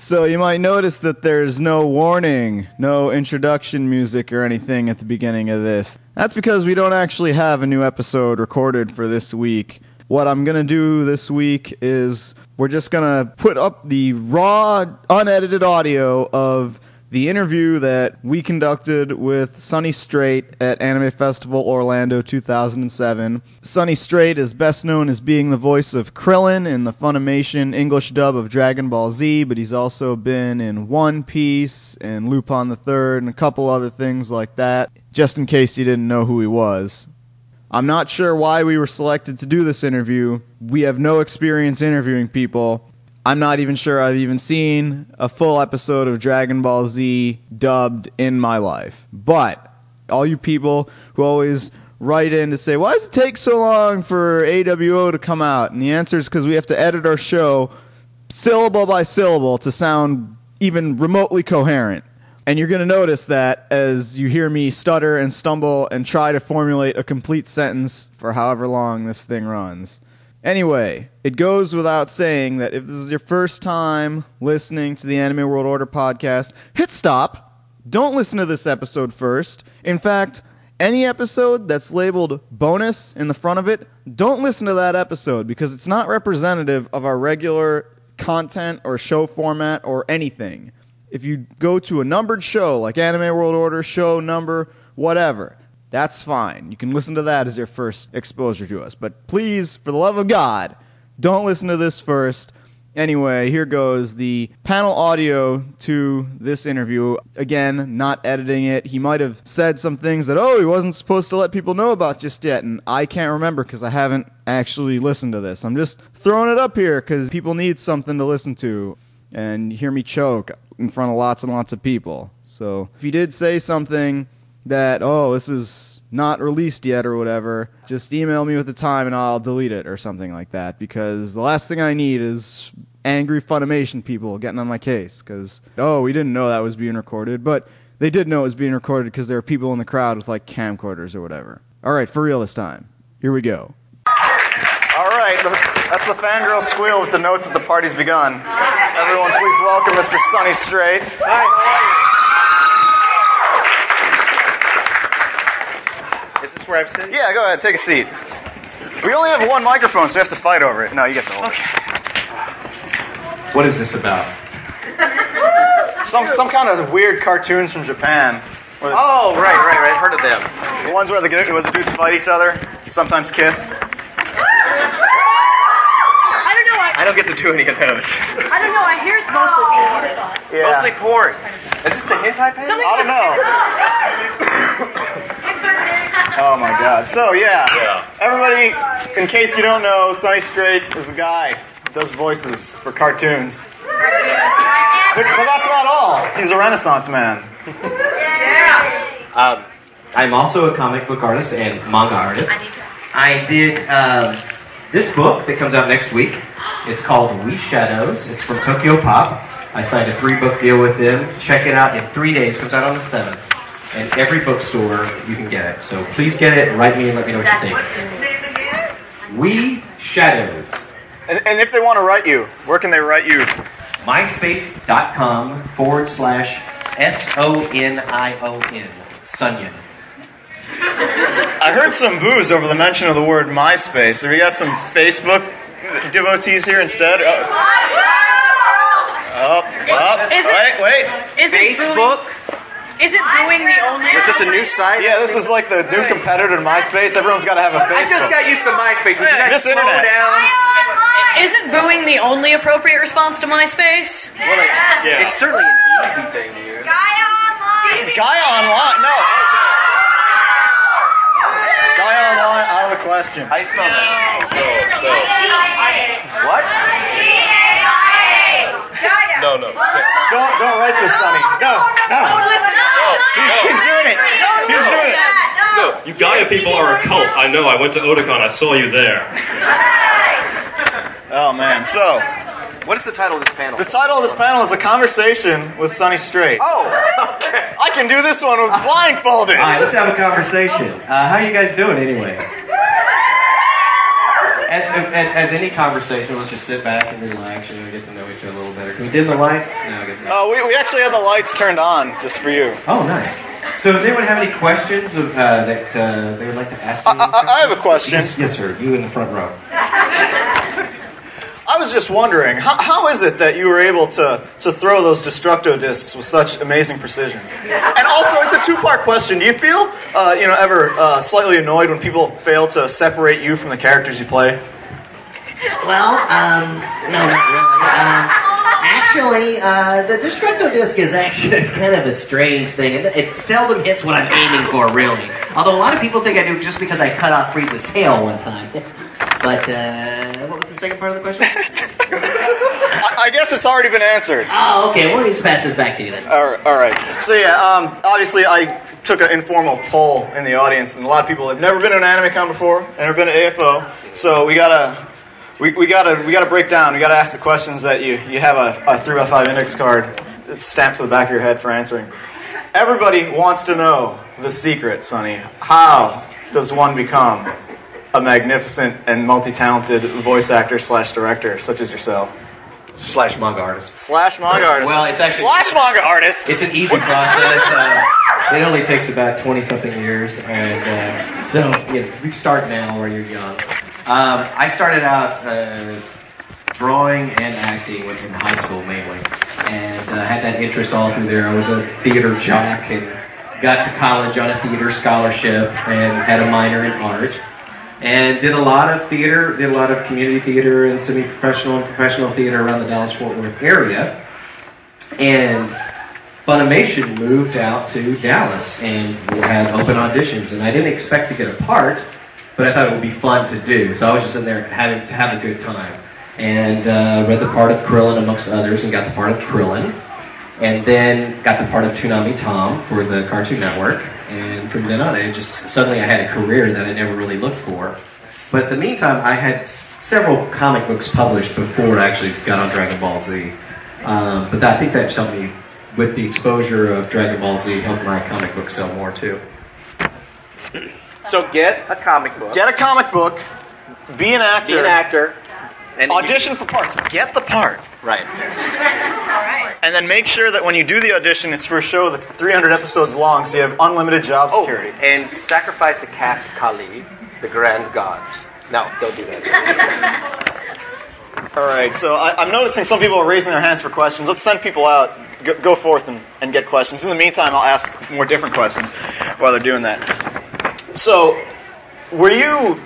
So you might notice that there's no warning, no introduction music or anything at the beginning of this. That's because we don't actually have a new episode recorded for this week. What I'm going to do this week is we're just going to put up the raw, unedited audio of the interview that we conducted with Sonny Strait at Anime Festival Orlando 2007. Sonny Strait is best known as being the voice of Krillin in the Funimation English dub of Dragon Ball Z, but he's also been in One Piece and Lupin the Third and a couple other things like that, just in case you didn't know who he was. I'm not sure why we were selected to do this interview. We have no experience interviewing people. I'm not even sure I've even seen a full episode of Dragon Ball Z dubbed in my life. But all you people who always write in to say, why does it take so long for AWO to come out? And the answer is because we have to edit our show syllable by syllable to sound even remotely coherent. And you're going to notice that as you hear me stutter and stumble and try to formulate a complete sentence for however long this thing runs. Anyway, it goes without saying that if this is your first time listening to the Anime World Order podcast, hit stop. Don't listen to this episode first. In fact, any episode that's labeled bonus in the front of it, don't listen to that episode because it's not representative of our regular content or show format or anything. If you go to a numbered show like Anime World Order, show number, whatever, that's fine. You can listen to that as your first exposure to us. But please, for the love of God, don't listen to this first. Anyway, here goes the panel audio to this interview. Again, not editing it. He might have said some things that, oh, he wasn't supposed to let people know about just yet. And I can't remember because I haven't actually listened to this. I'm just throwing it up here because people need something to listen to and hear me choke in front of lots and lots of people. So if he did say something that oh this is not released yet or whatever just email me with the time and i'll delete it or something like that. Because the last thing i need is angry funimation people getting on my case. Because oh we didn't know that was being recorded but they did know it was being recorded because there were people in the crowd with like camcorders or whatever. All right for real this time. Here we go. All right that's the fangirl squeal with the notes that the party's begun. Everyone please welcome mr sonny strait. Hi how are you where I'm sitting? Yeah, go ahead, take a seat. We only have one microphone, so we have to fight over it. No, you get the whole. Okay. What is this about? some some kind of weird cartoons from Japan. Oh, right, right, right. I've heard of them. The ones where the, where the dudes fight each other, sometimes kiss. I don't know. I, I don't get to do any of those. I don't know. I hear it's mostly oh. porn. Yeah. Mostly porn. Is this the hentai page? Something I don't know. Oh my god. So yeah. Yeah. Everybody, in case you don't know, Sonny Strait is a guy who does voices for cartoons. But, but that's not all. He's a Renaissance man. yeah. Um, I'm also a comic book artist and manga artist. I did um, this book that comes out next week. It's called We Shadows. It's from Tokyo Pop. I signed a three book deal with them. Check it out in three days. Comes out on the 7th. And every bookstore you can get it. So please get it. Write me and let me know what you think. We Shadows. And, and if they want to write you, where can they write you? myspace.com forward slash S O N I O N. Sunyon. I heard some booze over the mention of the word MySpace. Have you got some Facebook devotees here instead? Oh, oh, oh, Is it- wait, wait. Is Facebook? Booing, is it booing the only? Is this a new site? Yeah, this is like the new competitor to MySpace. Everyone's got to have a Facebook. I just got used to MySpace. Would you guys This slow internet. down? Isn't booing the only appropriate response to MySpace? Well, it- It's certainly an easy thing to use. Gaia Online, no. Gaia Online, out of the question. How do you spell that? What? No, no. Don't don't write this, Sonny. No, no. He's, he's doing it. He's doing it. No, you Gaia people are a cult. I know. I went to Otakon. I saw you there. Oh man. So What is the title of this panel? the title of this panel is a conversation with Sonny Strait. Oh, okay. I can do this one with blindfolded. All right, let's have a conversation. Uh, how you guys doing anyway? as, as, as any conversation, let's just sit back and relax and get to know each other a little better. Can we dim the lights? No, I guess not. Oh, we, we actually have the lights turned on just for you. Oh, nice. So, does anyone have any questions of, uh, that uh, they would like to ask? I, I, I have a question. Yes, yes, sir. You in the front row. I was just wondering, how, how is it that you were able to, to throw those Destructo discs with such amazing precision? And also, it's a two-part question. Do you feel, uh, you know, ever uh, slightly annoyed when people fail to separate you from the characters you play? Well, um, no, not really. Um, actually, uh, the Destructo disc is actually it's kind of a strange thing. It, seldom hits what I'm aiming for, really. Although a lot of people think I do just because I cut off Frieza's tail one time. But uh, the second part of the question? I, I guess it's already been answered. oh, okay. We'll just pass this back to you then. All right. All right. So yeah, um, obviously I took an informal poll in the audience, and a lot of people have never been to an anime con before, never been to AFO. So we gotta, we, we gotta, we gotta break down. We gotta ask the questions that you you have a, a three by five index card that's stamped to the back of your head for answering. Everybody wants to know the secret, Sonny. How does one become a magnificent and multi-talented voice actor slash director such as yourself? Slash manga artist. Slash manga artist. Well, it's actually- slash manga artist. It's an easy process. Uh, it only takes about 20 something years. And uh, so you, you start now or you're young. Um, I started out uh, drawing and acting in high school mainly. And uh, had that interest all through there. I was a theater jock and got to college on a theater scholarship and had a minor in art. And did a lot of theater, did a lot of community theater and semi professional and professional theater around the Dallas Fort Worth area. And Funimation moved out to Dallas and we had open auditions, and I didn't expect to get a part, but I thought it would be fun to do. So I was just in there having to have a good time, and uh, read the part of Krillin amongst others, and got the part of Krillin, and then got the part of Toonami Tom for the Cartoon Network. And from then on, I just suddenly I had a career that I never really looked for. But in the meantime, I had s- several comic books published before I actually got on Dragon Ball Z. Um, but that, I think that helped me with the exposure of Dragon Ball Z, helped my comic book sell more too. So get A comic book. get a comic book, be an actor, Be an actor. And audition for parts, get the part, Right. and then make sure that when you do the audition, it's for a show that's 300 episodes long, so you have unlimited job security. Oh, security. and sacrifice a cat to Kali, the grand god. No, don't do that. All right, so I, I'm noticing some people are raising their hands for questions. Let's send people out. Go, go forth and, and get questions. In the meantime, I'll ask more different questions while they're doing that. So, were you,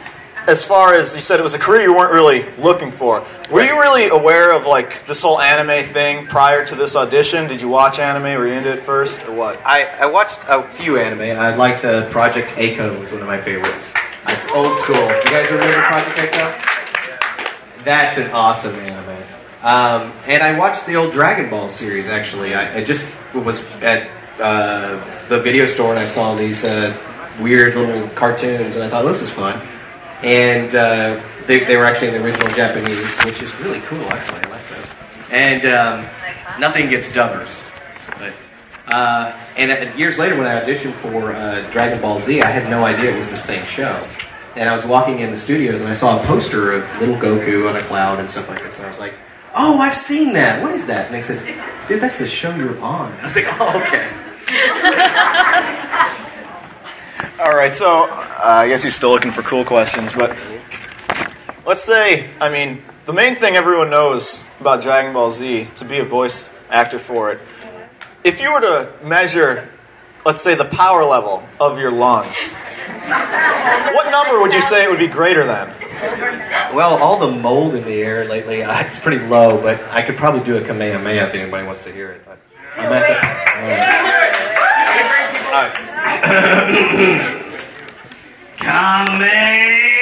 as far as you said, it was a career you weren't really looking for. Were you really aware of like this whole anime thing prior to this audition? Did you watch anime? Were you into it first, or what? I, I watched a few anime. I liked uh, Project A-ko was one of my favorites. It's old school. You guys remember Project A-ko? That's an awesome anime. Um, and I watched the old Dragon Ball series. Actually, I, I just was at uh, the video store and I saw these uh, weird little cartoons, and I thought this is fun. And uh, they, they were actually in the original Japanese, which is really cool. Actually, I like those. And um, nothing gets dubbers. But uh, and uh, years later, when I auditioned for uh, Dragon Ball Z, I had no idea it was the same show. And I was walking in the studios and I saw a poster of little Goku on a cloud and stuff like this. And I was like, "Oh, I've seen that. What is that?" And they said, "Dude, that's the show you're on." I was like, "Oh, okay." All right, so uh, I guess he's still looking for cool questions, but let's say, I mean, the main thing everyone knows about Dragon Ball Z to be a voice actor for it. If you were to measure, let's say, the power level of your lungs, what number would you say it would be greater than? Well, all the mold in the air lately, uh, it's pretty low, but I could probably do a Kamehameha if anybody wants to hear it. But I'm at the- All right. Kame! Kame!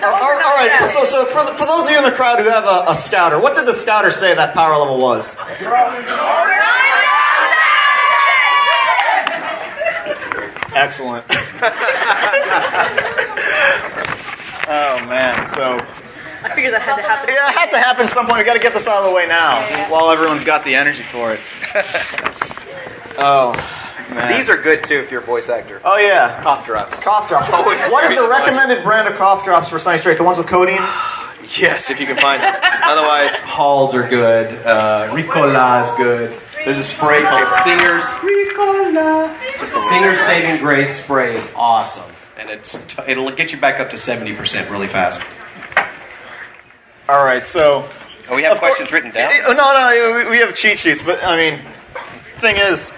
So, All all right, so, so for, the, for those of you in the crowd who have a, a scouter, what did the scouter say that power level was? Excellent. oh man, so I figured that had to happen. Yeah, it had to happen at some point. We got to get this out of the way now, while everyone's got the energy for it. oh, man. These are good too if you're a voice actor. Oh yeah, Cough drops. cough drops. Always What is the very funny. recommended brand of cough drops for Sonny Strait? The ones with codeine? Yes, if you can find it. Otherwise, Halls are good. Uh, Ricola is good. There's a spray called Singer's Ricola. Singer's Saving Grace spray is awesome, and it's it'll get you back up to seventy percent really fast. All right, so Oh, we have Of course- questions written down. Eh, No, no, we- we have cheat sheets, but I mean, thing is,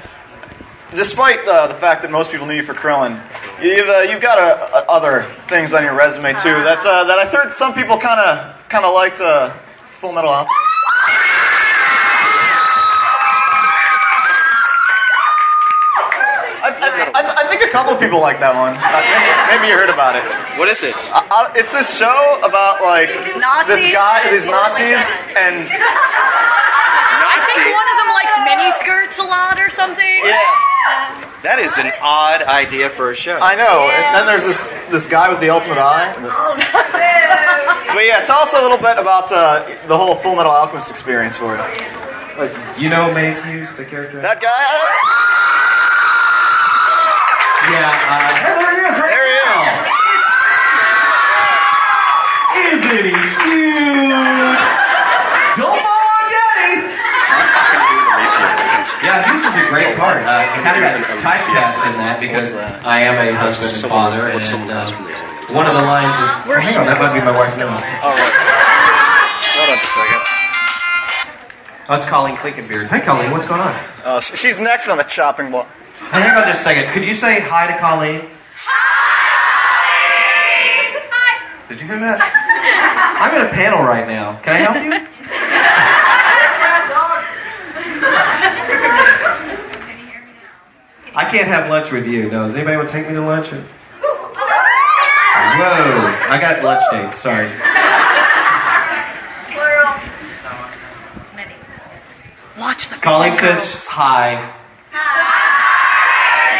despite uh, the fact that most people knew you for Krillin, you've uh, you've got uh, uh, other things on your resume too. That uh, that I heard some people kind of kind of liked uh, Full Metal Alchemist. I, I, I, I think a couple people like that one. Uh, maybe, maybe you heard about it. What is it? Uh, it's this show about like this guy, these Nazis, and I think one of them likes mini skirts a lot or something. Yeah. That is an odd idea for a show. I know. And then there's this this guy with the ultimate eye. but yeah, tell us a little bit about uh, the whole Full Metal Alchemist experience for you. You know Maes Hughes, the character? That guy. Yeah. Uh, there he is right There he now. Isn't he cute? Come on, Daddy. Yeah, Hughes is a great part. Uh, I kind of got typecast in that because I am a husband and father, and uh, one of the lines is. Oh, hang on, that might be my wife now. All right. Hold on just a second. Oh, it's Colleen Klinkenbeard. Hey, Colleen, what's going on? Uh, she's next on the chopping block. Hey, hang on just a second. Could you say hi to Colleen? Hi! Did you hear that? I'm in a panel right now. Can I help you? I can't have lunch with you. No, does anybody want to take me to lunch? Whoa, I got lunch dates. Sorry. Watch the Colleen says hi.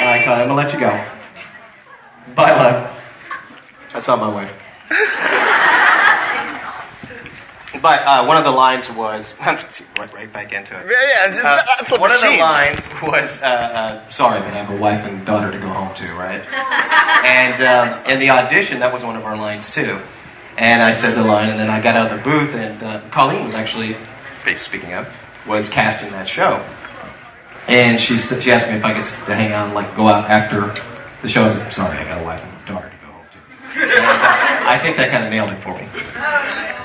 All right, Colleen, I'm gonna let you go. Bye, love. That's not my wife. But uh, one of the lines was, I'm just right, right back into it. Yeah, yeah. Uh, that's a one of the lines was, uh, uh, sorry, but I have a wife and daughter to go home to, right? and um, in the audition, that was one of our lines too. And I said the line, and then I got out of the booth, and uh, Colleen was actually, speaking of, was casting that show. And she she asked me if I could to hang out and like go out after the show. I said, sorry, I got a wife and daughter to go home to. And, uh, I think that kind of nailed it for me.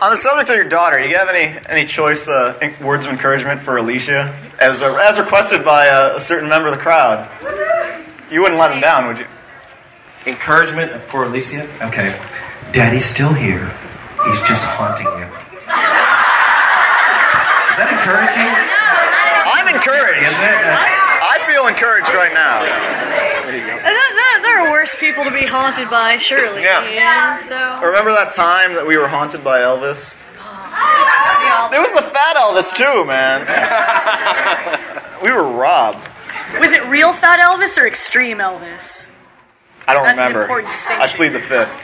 On the subject of your daughter, do you have any any choice uh, words of encouragement for Alicia, as uh, as requested by a, a certain member of the crowd? You wouldn't let him down, would you? Encouragement for Alicia? Okay. Daddy's still here. He's just haunting you. Is that encouraging? I'm. Isn't it? I feel encouraged right now. There, there, there are worse people to be haunted by, surely. Yeah. So. Remember that time that we were haunted by Elvis? It was the fat Elvis too, man. we were robbed. Was it real fat Elvis or extreme Elvis? I don't That's an remember. important. I plead the fifth.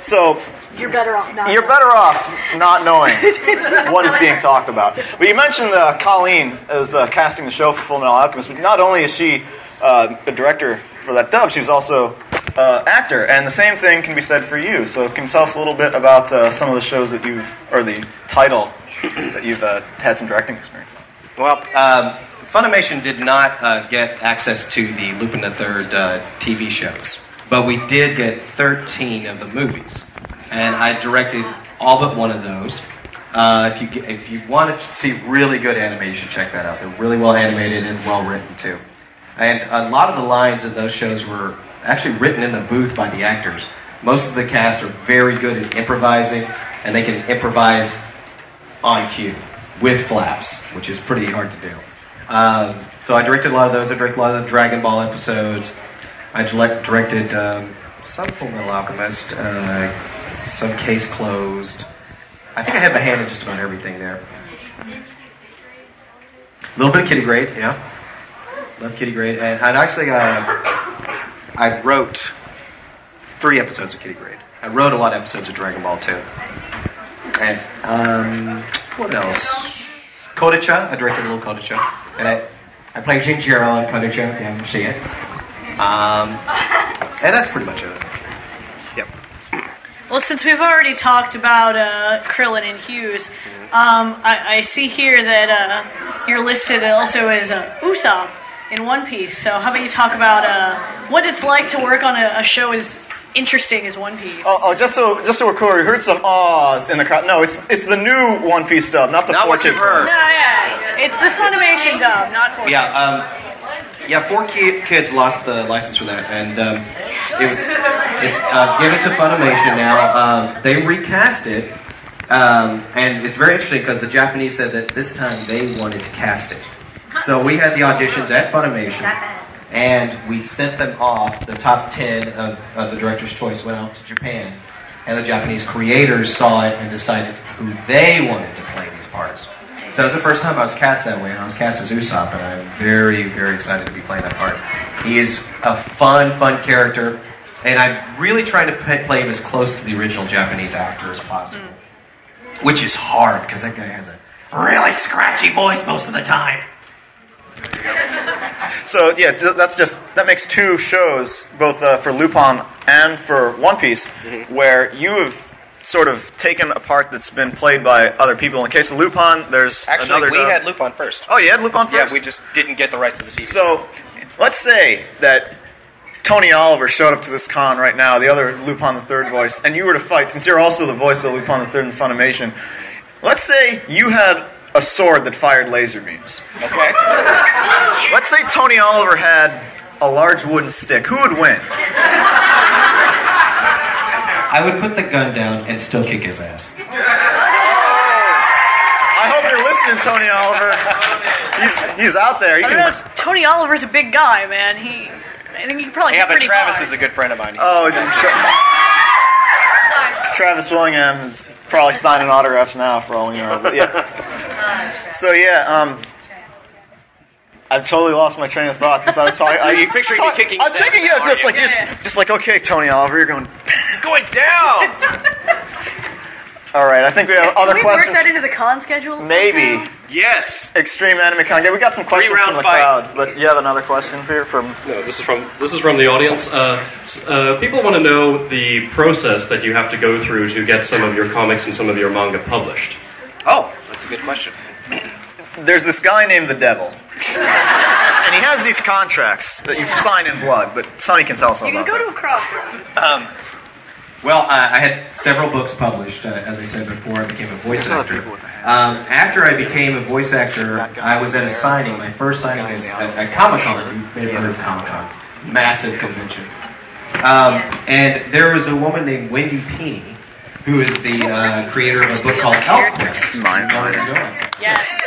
So You're better off not. you're better off not knowing what is being talked about. But you mentioned uh, Colleen as uh, casting the show for Full Metal Alchemist. But not only is she uh, a director for that dub, she's also uh, actor, and the same thing can be said for you. So can you tell us a little bit about uh, some of the shows that you've, or the title that you've uh, had some directing experience on? well, um, Funimation did not uh, get access to the Lupin the Third uh, TV shows, but we did get 13 of the movies, and I directed all but one of those. Uh, if you if you want to see really good animation, check that out. They're really well animated and well written too. And a lot of the lines in those shows were actually written in the booth by the actors. Most of the cast are very good at improvising, and they can improvise on cue with flaps, which is pretty hard to do. Um, so I directed a lot of those. I directed a lot of the Dragon Ball episodes. I direct, directed um, some Full Metal Alchemist, uh, some Case Closed. I think I had my hand in just about everything there. A little bit of Kiddy Grade, yeah. Love Kiddy Grade, and I actually uh, I wrote three episodes of Kiddy Grade. I wrote a lot of episodes of Dragon Ball too. And um, what else? Kodocha. I directed a little Kodocha, and I I played Jinjiro in Kodocha. Haven't seen it. Um, and that's pretty much it. Yep. Well, since we've already talked about uh, Krillin and Hughes, um, I, I see here that uh, you're listed also as uh, Usopp in One Piece. So, how about you talk about uh, what it's like to work on a, a show as interesting as One Piece? Oh, oh, just so just so we're clear, we heard some ahs in the crowd. No, it's it's the new One Piece dub, not the Not four what you've kids heard. No, yeah, it's the Funimation dub, not for Yeah, um, yeah. Four ki- kids lost the license for that, and um, it was it's uh, given to Funimation now. Um, they recast it, um, and it's very interesting because the Japanese said that this time they wanted to cast it. So we had the auditions at Funimation, and we sent them off. The top ten of, of the director's choice went out to Japan, and the Japanese creators saw it and decided who they wanted to play these parts. So it was the first time I was cast that way, and I was cast as Usopp, and I'm very, very excited to be playing that part. He is a fun, fun character, and I'm really trying to p- play him as close to the original Japanese actor as possible, which is hard because that guy has a really scratchy voice most of the time. So yeah, that's just that makes two shows, both uh, for Lupin and for One Piece, Mm-hmm. where you have sort of taken a part that's been played by other people. In case of Lupin, there's another. Actually, another. we dub. had Lupin first. Oh, you had Lupin first. Yeah, we just didn't get the rights to the TV. So, let's say that Tony Oliver showed up to this con right now, the other Lupin the Third voice, and you were to fight, since you're also the voice of Lupin the Third in the Funimation. Let's say you had a sword that fired laser beams. okay. Let's say Tony Oliver had a large wooden stick. Who would win? I would put the gun down and still kick his ass. I hope you're listening, Tony Oliver. He's he's out there. He I don't know. Tony Oliver's a big guy, man. He, I think he could probably Yeah, hit but pretty Travis hard. is a good friend of mine. Oh, Tra- Travis Willingham is probably signing autographs now for all we know. But yeah. So yeah, um, I've totally lost my train of thought since I was talking. Are you picturing me kicking I was thinking, yeah, just like you? just, just like okay, Tony Oliver, you're going. going down. All right, I think we have Can other we questions. work that into the con schedule? Maybe somehow? yes. extreme anime con. Yeah, we got some questions from the fight. crowd, but you have another question here from. No, this is from this is from the audience. Uh, uh, people want to know the process that you have to go through to get some of your comics and some of your manga published. Oh, that's a good question. There's this guy named the Devil, and he has these contracts that you sign in blood. But Sonny can tell us all You can about go that. to a crossroads. Um, well, I, I had several books published, uh, as I said before. I became a voice actor. Um, after I became a voice actor, I was at a signing. My first signing was at, at Comic Con. You may have heard of Comic Con, massive convention. Um, and there was a woman named Wendy Pini, who is the uh, creator of a book called ElfQuest. Mine, mine. Yes.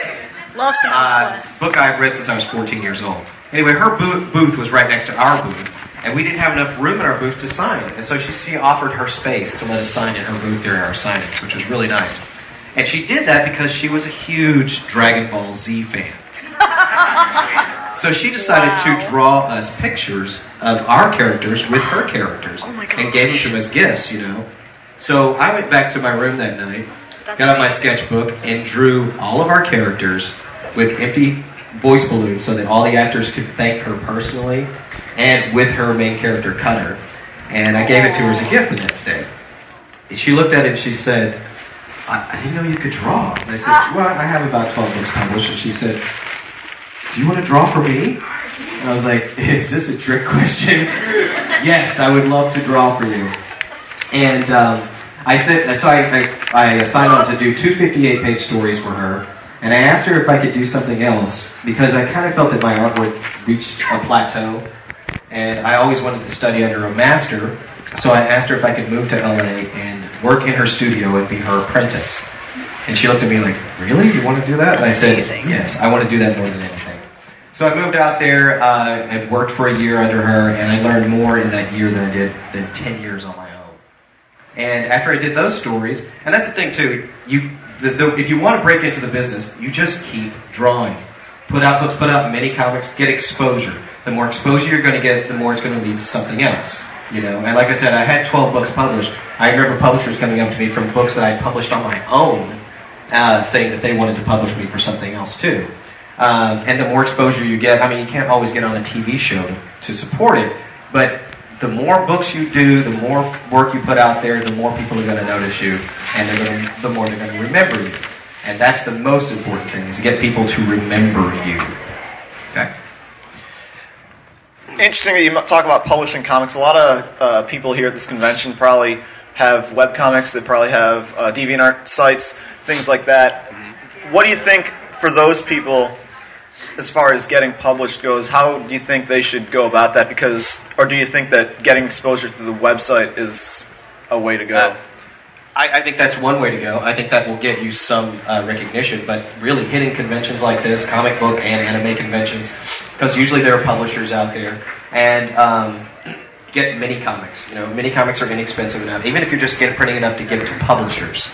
Love some Uh, uh, book I've read since I was 14 years old. Anyway, her booth, booth was right next to our booth, and we didn't have enough room in our booth to sign. And so she, she offered her space to let us sign in her booth during our signings, which was really nice. And she did that because she was a huge Dragon Ball Z fan. so she decided to draw us pictures of our characters with her characters and gave them to us as gifts, you know. So I went back to my room that night, That's got out my sketchbook, and drew all of our characters with empty voice balloons so that all the actors could thank her personally and with her main character Cutter. And I gave it to her as a gift the next day. And she looked at it and she said, I, I didn't know you could draw. And I said, Well, I have about 12 books published. And she said, Do you want to draw for me? And I was like, Is this a trick question? yes, I would love to draw for you. And um, I said, so I, I, I signed on to do two 58 page stories for her. And I asked her if I could do something else because I kind of felt that my artwork reached a plateau. And I always wanted to study under a master. So I asked her if I could move to LA and work in her studio and be her apprentice. And she looked at me like, Really? You want to do that? And I said, amazing. Yes, I want to do that more than anything. So I moved out there uh, and worked for a year under her, and I learned more in that year than I did than 10 years on my own. And after I did those stories, and that's the thing too, you the, the, if you want to break into the business, you just keep drawing. Put out books, put out many comics, get exposure. The more exposure you're going to get, the more it's going to lead to something else. You know, and like I said, I had 12 books published. I remember publishers coming up to me from books that I published on my own, uh, saying that they wanted to publish me for something else too. Um, and the more exposure you get, I mean, you can't always get on a TV show to, to support it, but the more books you do, the more work you put out there, the more people are going to notice you, and they're going to, the more they're going to remember you. And that's the most important thing, is to get people to remember you. Okay? Interesting that you talk about publishing comics. A lot of uh, people here at this convention probably have webcomics, they probably have uh, DeviantArt sites, things like that. What do you think for those people, as far as getting published goes, how do you think they should go about that? Because, or do you think that getting exposure through the website is a way to go? Uh, I, I think that's one way to go. I think that will get you some uh, recognition, but really hitting conventions like this, comic book and anime conventions, because usually there are publishers out there, and um, get mini comics. You know, mini comics are inexpensive enough, even if you're just getting printing enough to give to publishers,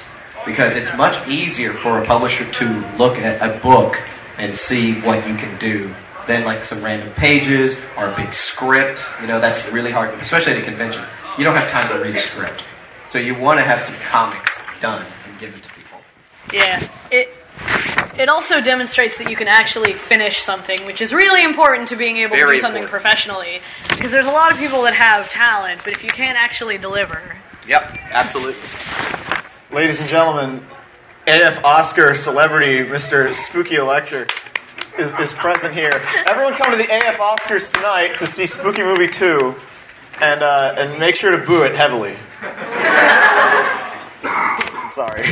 because it's much easier for a publisher to look at a book and see what you can do than like some random pages or a big script. You know, that's really hard, especially at a convention. You don't have time to read a script. So you want to have some comics done and given to people. Yeah. It it also demonstrates that you can actually finish something, which is really important to being able to Very do something important. professionally. Because there's a lot of people that have talent, but if you can't actually deliver, Yep, absolutely. Ladies and gentlemen, AF Oscar celebrity Mr. Spooky Elector is, is present here. Everyone come to the AF Oscars tonight to see Spooky Movie 2 and, uh, and make sure to boo it heavily. Sorry.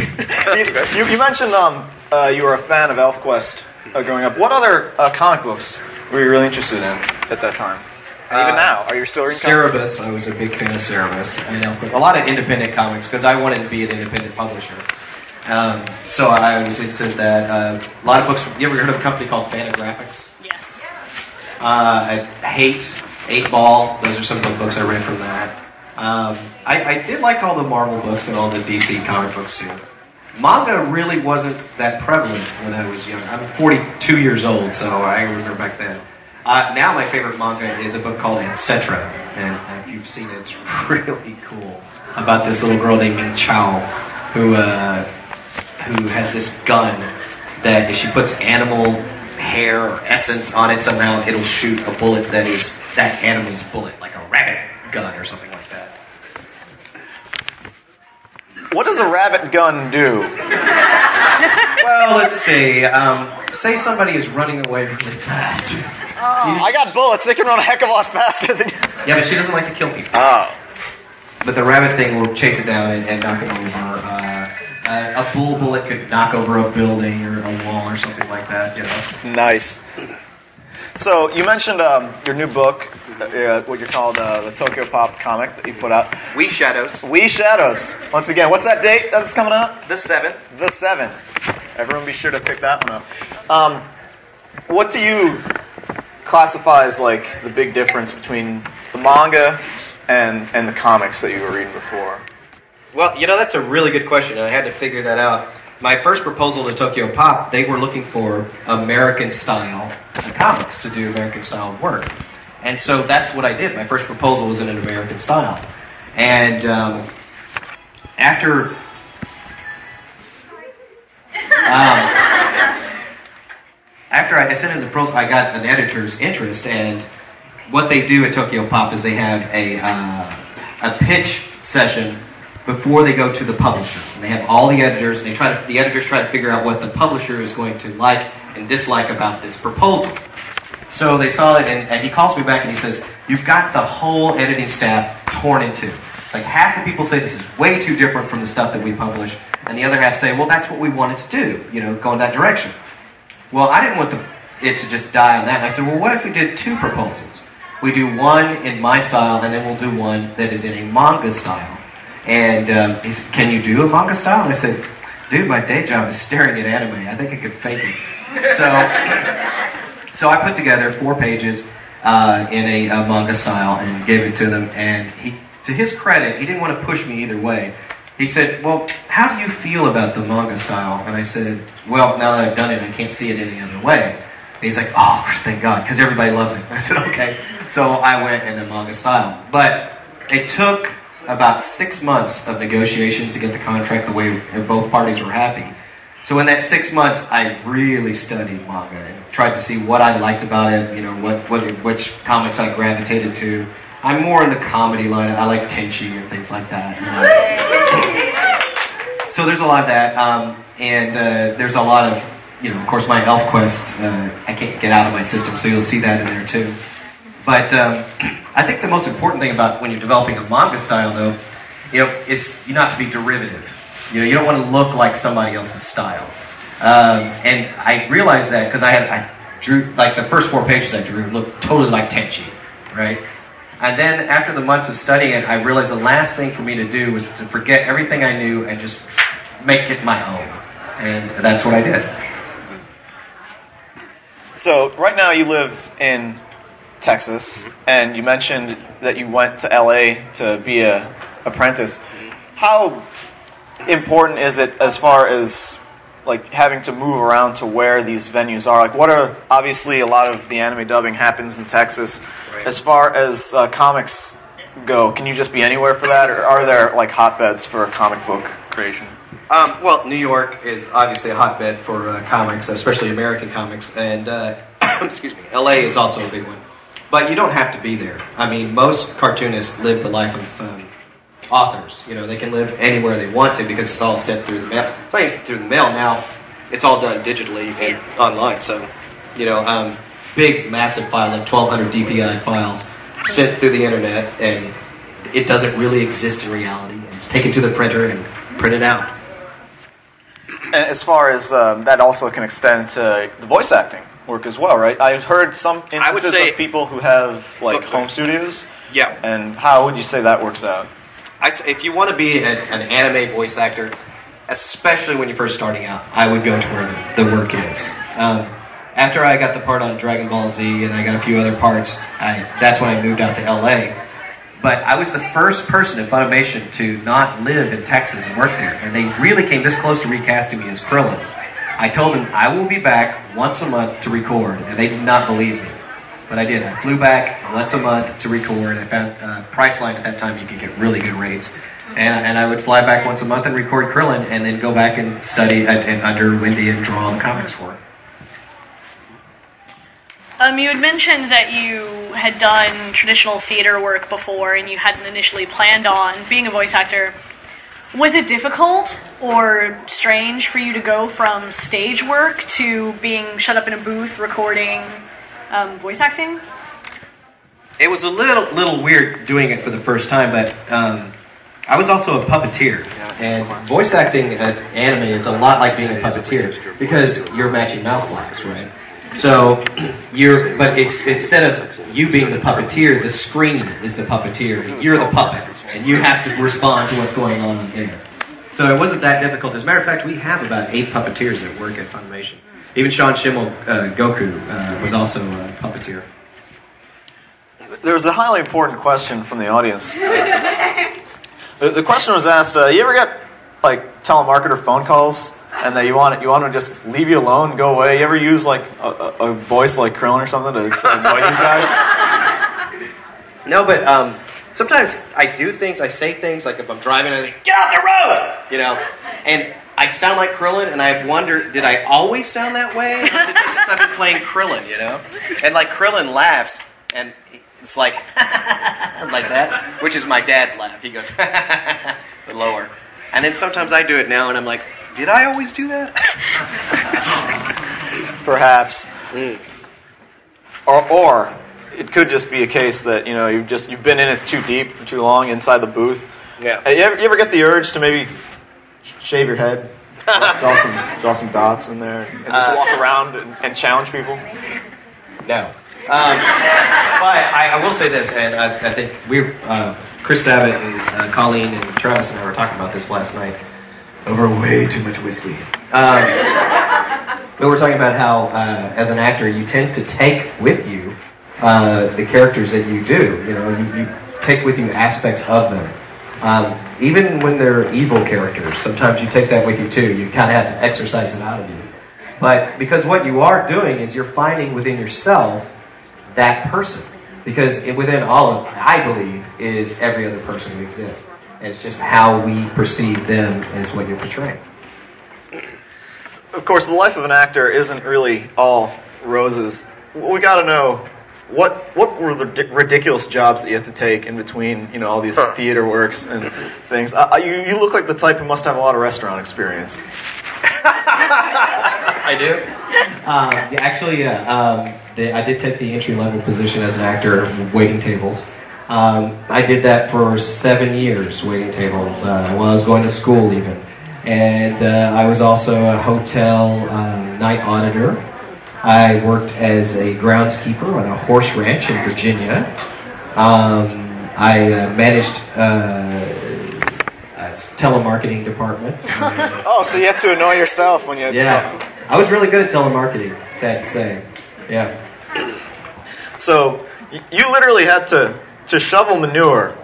you, you mentioned um, uh, you were a fan of ElfQuest uh, growing up. What other uh, comic books were you really interested in at that time? And even Uh, now, are you still reading? Cerebus, I was a big fan of Cerebus, and of course, a lot of independent comics because I wanted to be an independent publisher. Um, so I was into that. Uh, a lot of books. You ever heard of a company called Fantagraphics? yes. Uh, I hate Eight Ball. Those are some of the books I read from that. Um, I, I did like all the Marvel books and all the DC comic books too. Manga really wasn't that prevalent when I was young. I'm 42 years old, so I remember back then. Uh, now my favorite manga is a book called Etc. And if you've seen it, it's really cool. About this little girl named Chao who, uh, who has this gun that if she puts animal hair or essence on it somehow, it'll shoot a bullet that is that animal's bullet, like a rabbit gun or something like that. What does a rabbit gun do? Well, let's see. Um, say somebody is running away really fast. I got bullets. They can run a heck of a lot faster than. Yeah, but she doesn't like to kill people. Oh. But the rabbit thing will chase it down and, and knock it over. Uh, uh, a bull bullet could knock over a building or a wall or something like that. You know. Nice. So you mentioned um, your new book, uh, what you're called uh, the Tokyo Pop comic that you put out. We Shadows, We Shadows. Once again, what's that date that's coming out? the seventh. The seventh. Everyone, be sure to pick that one up. Um, what do you classify as like the big difference between the manga and and the comics that you were reading before? Well, you know that's a really good question, and I had to figure that out. My first proposal to Tokyo Pop, they were looking for American style comics to do American style work, and so that's what I did. My first proposal was in an American style, and um, after. Um, after I sent in the proposal, I got an editor's interest, and what they do at Tokyo Pop is they have a uh, a pitch session before they go to the publisher. And they have all the editors, and they try to the editors try to figure out what the publisher is going to like and dislike about this proposal. So they saw it, and, and he calls me back and he says, "You've got the whole editing staff torn in two. Like half the people say this is way too different from the stuff that we publish, and the other half say, well, that's what we wanted to do. You know, go in that direction." Well, I didn't want the, it to just die on that. And I said, well, what if we did two proposals? We do one in my style, and then we'll do one that is in a manga style. And um, he said, can you do a manga style? And I said, dude, my day job is staring at anime. I think I could fake it. So, so I put together four pages uh, in a, uh manga style and gave it to them. And he, to his credit, he didn't want to push me either way. He said, Well, how do you feel about the manga style? And I said, Well, now that I've done it, I can't see it any other way. And he's like, Oh, thank God, because everybody loves it. I said, Okay. So I went in the manga style. But it took about six months of negotiations to get the contract the way both parties were happy. So in that six months, I really studied manga and tried to see what I liked about it. You know, what, what which comics I gravitated to. I'm more in the comedy line. I like Tenchi and things like that. So there's a lot of that, um, and uh, there's a lot of, you know, of course, my Elf Quest. Uh, I can't get out of my system, so you'll see that in there too. But um, I think the most important thing about when you're developing a manga style, though, you know, is you not to be derivative. You know, you don't want to look like somebody else's style. Um, and I realized that because I had I drew like the first four pages I drew looked totally like Tenchi, right? And then after the months of studying it, I realized the last thing for me to do was to forget everything I knew and just make it my own. And that's what I did. So right now you live in Texas, and you mentioned that you went to LA to be a apprentice. How important is it as far as like having to move around to where these venues are? Like, what are obviously a lot of the anime dubbing happens in Texas. Right. As far as uh, comics go, can you just be anywhere for that, or are there like hotbeds for comic book creation? Um, well, New York is obviously a hotbed for uh, comics, especially American comics, and uh, excuse me, LA is also a big one. But you don't have to be there. I mean, most cartoonists live the life of um, authors. You know, they can live anywhere they want to because it's all sent through the mail. It's not even through the mail now. It's all done digitally and online. So, you know, um, big, massive file, like 1,200 DPI files, sent through the internet, and it doesn't really exist in reality. It's taken to the printer and printed out. And as far as um, that also can extend to the voice acting work as well, right? I've heard some instances say, of people who have like home studios. Yeah. And how would you say that works out? I, if you want to be an, an, anime voice actor, especially when you're first starting out, I would go to where the, the work is. Um, after I got the part on Dragon Ball Z and I got a few other parts, I, that's when I moved out to LA. But I was the first person in Funimation to not live in Texas and work there. And they really came this close to recasting me as Krillin. I told them I will be back once a month to record, and they did not believe me. But I did. I flew back once a month to record. I found uh, Priceline at that time you could get really good rates. And, and I would fly back once a month and record Krillin and then go back and study and, and under Wendy and draw the comics for it. Um, you had mentioned that you had done traditional theater work before and you hadn't initially planned on being a voice actor. Was it difficult or strange for you to go from stage work to being shut up in a booth recording um, voice acting? It was a little little weird doing it for the first time, but um, I was also a puppeteer, and voice acting at anime is a lot like being a puppeteer because you're matching mouth flaps, right? So you're, but it's instead of you being the puppeteer, the screen is the puppeteer. You're the puppet, and you have to respond to what's going on in there. So it wasn't that difficult. As a matter of fact, we have about eight puppeteers that work at Funimation. Even Sean Schemmel, uh, Goku, uh, was also a puppeteer. There was a highly important question from the audience. the, the, question was asked: uh, You ever get like telemarketer phone calls, and that you want you want to just leave you alone, and go away? You ever use like a, a, voice like Krillin or something to, to annoy these guys? No, but um, sometimes I do things, I say things like if I'm driving, I think, get off the road, you know, and I sound like Krillin, and I wonder, did I always sound that way? since I've been playing Krillin, you know, and like Krillin laughs, and it's like like that, which is my dad's laugh. He goes lower, and then sometimes I do it now, and I'm like, did I always do that? Perhaps. Mm. Or, or it could just be a case that you know you've just you've been in it too deep for too long inside the booth. Yeah. You ever, you ever get the urge to maybe shave your head, draw some draw some dots in there, and just uh, walk around and, and, challenge people? No. Um, but I, I, will say this, and I, I think we, uh, Chris Sabat and uh, Colleen and Travis and I were talking about this last night over way too much whiskey. Um, but we're talking about how, uh, as an actor, you tend to take with you uh, the characters that you do. You know, you, you take with you aspects of them. Um, even when they're evil characters, sometimes you take that with you too. You kind of have to exercise it out of you. But because what you are doing is you're finding within yourself that person. Because within all of us, I believe, is every other person who exists. And it's just how we perceive them as what you're portraying. Of course, the life of an actor isn't really all roses. We got to know what what were the di- ridiculous jobs that you had to take in between, you know, all these theater works and things. Uh, uh, you you look like the type who must have a lot of restaurant experience. I do. Um, yeah, actually, yeah, um, the, I did take the entry level position as an actor, waiting tables. Um, I did that for seven years, waiting tables, uh, while I was going to school, even. And uh, I was also a hotel um, night auditor. I worked as a groundskeeper on a horse ranch in Virginia. Um, I uh, managed uh, a telemarketing department. Oh, so you had to annoy yourself when you had Yeah, I was really good at telemarketing. Sad to say. Yeah. So you literally had to to shovel manure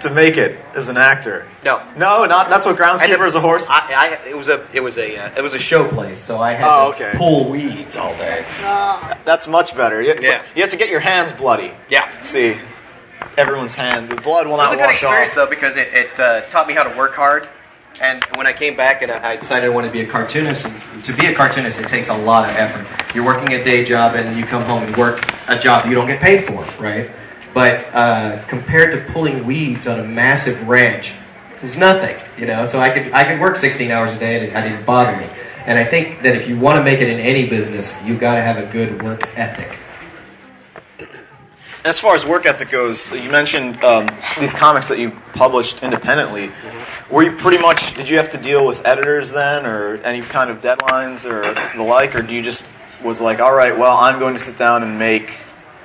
to make it as an actor. No. No, not that's what groundskeeper is a horse. I, I, it was a, it was a, uh, It was a show place, so I had Oh, to okay. pull weeds all day. That's much better. You, Yeah. you have to get your hands bloody. yeah. See, everyone's hands. The blood will not wash off. It was a good wash experience off. though because it, it uh, taught me how to work hard. And when I came back and I, I decided I wanted to be a cartoonist. And to be a cartoonist, it takes a lot of effort. You're working a day job, and then you come home and work a job you don't get paid for, right? But uh, compared to pulling weeds on a massive ranch, there's nothing, you know. So I could I could work 16 hours a day, and it, it didn't bother me. And I think that if you want to make it in any business, you got to have a good work ethic. As far as work ethic goes, you mentioned um, these comics that you published independently. Were you pretty much? Did you have to deal with editors then, or any kind of deadlines or the like, or do you just was like, all right, well, I'm going to sit down and make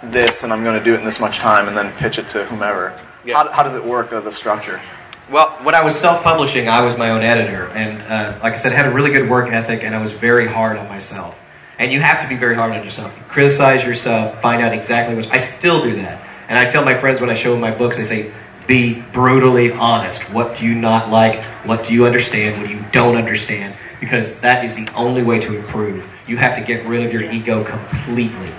this, and I'm going to do it in this much time, and then pitch it to whomever. Yeah. How, how does it work? Uh, the structure? Well, when I was self-publishing, I was my own editor, and uh, like I said, I had a really good work ethic, and I was very hard on myself. And you have to be very hard on yourself. You criticize yourself, find out exactly what. I still do that, and I tell my friends when I show them my books, I say, "Be brutally honest. What do you not like? What do you understand? What do you don't understand?" Because that is the only way to improve. You have to get rid of your ego completely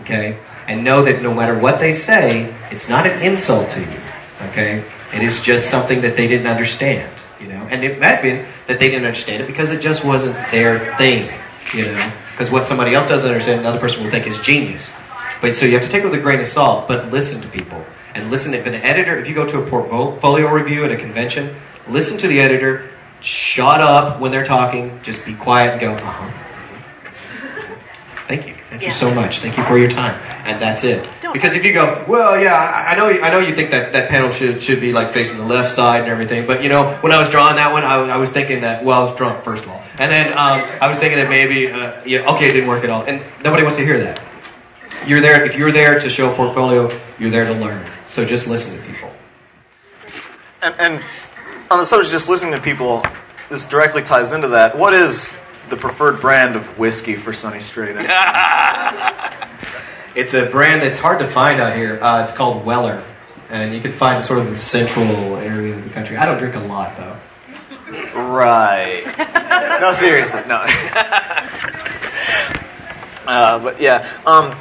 okay? And know that no matter what they say, it's not an insult to you, okay? It is just something that they didn't understand, you know? And it might been that they didn't understand it because it just wasn't their thing, you know? Because what somebody else doesn't understand, another person will think is genius. But so you have to take it with a grain of salt, but listen to people. And listen, if an editor, if you go to a portfolio review at a convention, listen to the editor, shut up when they're talking, just be quiet and go, uh huh. Thank you. Thank you so much. Thank you for your time. And that's it. Don't- Because if you go, well, yeah, I I know, I know you think that that panel should should be like facing the left side and everything, but you know, when I was drawing that one, I, was- I was thinking that well, I was drunk first of all, and then um, I was thinking that maybe, uh, yeah, okay, it didn't work at all, and nobody wants to hear that. You're there if you're there to show a portfolio, you're there to learn. So just listen to people. And, and on the subject of just listening to people, this directly ties into that. What is the preferred brand of whiskey for Sonny Strait? It's a brand that's hard to find out here. Uh, it's called Weller, and you can find it sort of in the central area of the country. I don't drink a lot though. Right. No, seriously, no. uh, but yeah, um,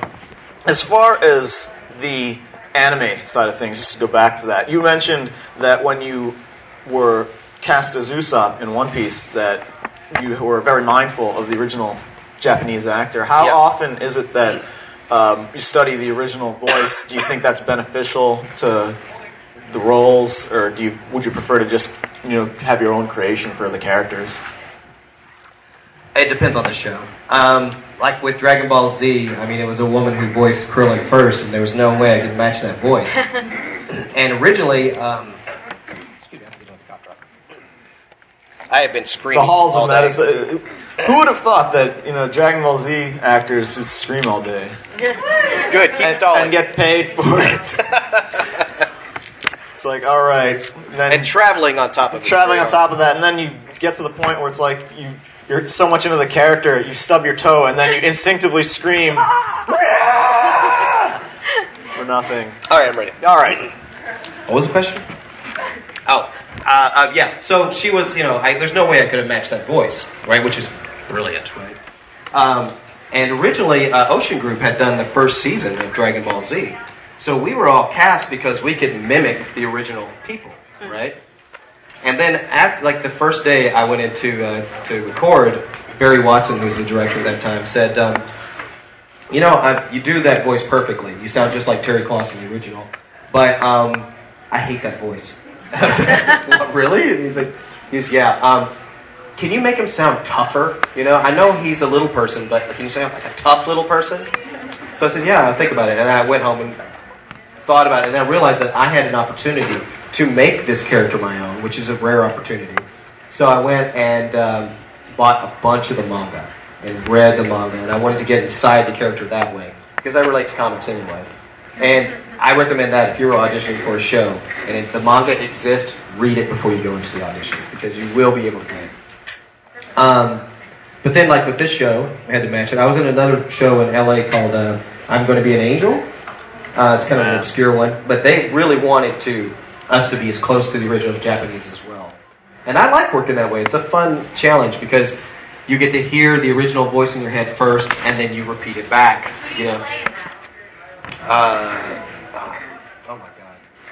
as far as the anime side of things, just to go back to that, you mentioned that when you were cast as Usopp in One Piece, that you were very mindful of the original Japanese actor. How Yeah. often is it that um, you study the original voice? Do you think that's beneficial to the roles, or do you would you prefer to just you know have your own creation for the characters? It depends on the show. Um, like with Dragon Ball Z, I mean, it was a woman who voiced Krillin first, and there was no way I could match that voice. and originally, um, excuse me, I have to get on the cop truck. I have been screaming. The halls all of day. medicine. Who would have thought that you know Dragon Ball Z actors would scream all day Good. Keep and, stalling. and get paid for it? it's like all right, then and traveling on top of traveling on top of that, and then you get to the point where it's like you you're so much into the character, you stub your toe, and then you instinctively scream for nothing. All right, I'm ready. All right. What was the question? Oh, Uh, uh, yeah, so she was, you know, I, there's no way I could have matched that voice, right? Which is brilliant, right? Um, and originally, uh, Ocean Group had done the first season of Dragon Ball Z. So we were all cast because we could mimic the original people, right? And then after, like the first day I went into uh, to record, Barry Watson, who was the director at that time, said, um, "You know, I, you do that voice perfectly. You sound just like Terry Klassen, the original, but um, I hate that voice." I was like, really? And he's like, "He's yeah." Um, can you make him sound tougher? You know, I know he's a little person, but can you sound like a tough little person? So I said, "Yeah, I'll think about it." And I went home and thought about it, and I realized that I had an opportunity to make this character my own, which is a rare opportunity. So I went and um, bought a bunch of the manga and read the manga, and I wanted to get inside the character that way because I relate to comics anyway. And I recommend that if you're auditioning for a show and if the manga exists, read it before you go into the audition because you will be able to get it. Um, but then, like with this show, I had to match it. I was in another show in LA called uh, "I'm Going to Be an Angel." Uh, it's kind of an obscure one, but they really wanted to us to be as close to the original Japanese as well. And I like working that way. It's a fun challenge because you get to hear the original voice in your head first, and then you repeat it back. You know. Uh!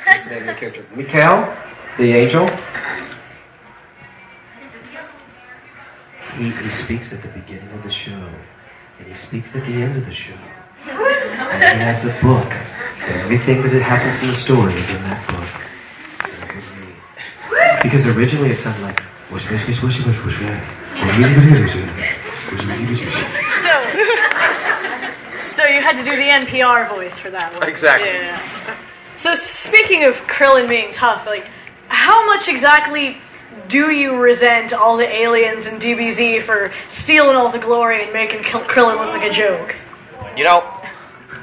What's the name of the character? Mikhail, the angel. He, he speaks at the beginning of the show, and he speaks at the end of the show. And he has a book, and everything that happens in the story is in that book. And that was me. Because originally it sounded like. "Whoosh, whoosh, whoosh, whoosh, whoosh, whoosh, whoosh, whoosh, whoosh, whoosh, whoosh, whoosh, whoosh, whoosh." So, so you had to do the NPR voice for that one. Exactly. Yeah. So speaking of Krillin being tough, like, how much exactly do you resent all the aliens and DBZ for stealing all the glory and making Krillin look like a joke? You know,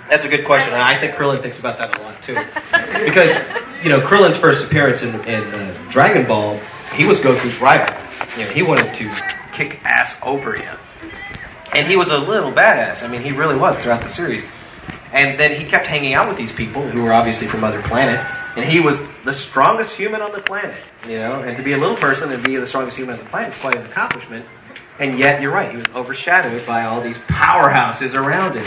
that's a good question, and I think Krillin thinks about that a lot too. Because, you know, Krillin's first appearance in, in uh, Dragon Ball, he was Goku's rival. You know, he wanted to kick ass over him. And he was a little badass. I mean, he really was throughout the series. And then he kept hanging out with these people who were obviously from other planets, and he was the strongest human on the planet. You know, and to be a little person and be the strongest human on the planet is quite an accomplishment. And yet, you're right, he was overshadowed by all these powerhouses around him.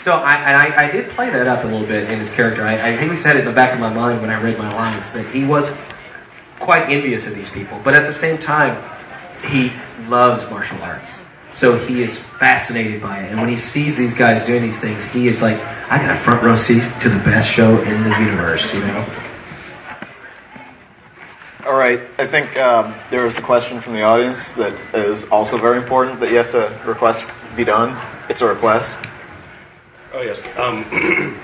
So, I, and I, I did play that up a little bit in his character. I, I think we said it in the back of my mind when I read my lines that he was quite envious of these people, but at the same time, he loves martial arts. So he is fascinated by it. And when he sees these guys doing these things, he is like, I got a front row seat to the best show in the universe, you know? All right, I think um, there was a question from the audience that is also very important that you have to request be done. It's a request. Oh yes, um,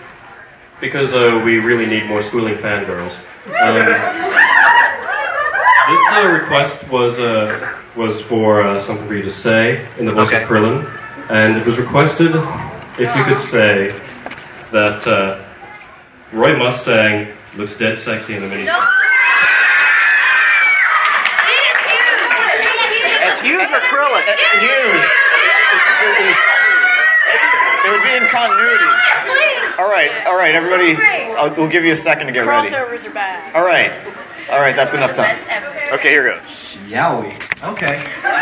because uh, we really need more schooling fangirls. Um, this uh, request was uh, was for uh, something for you to say in the voice Okay. of Krillin, and it was requested if you could say that uh, Roy Mustang looks dead sexy in the mini. As Hughes or Krillin? Hughes. It would be in continuity. All right, all right, everybody. I'll, we'll give you a second to get ready. Crossovers are bad. All right, all right. That's enough time. Okay, here goes. Yowie. Okay.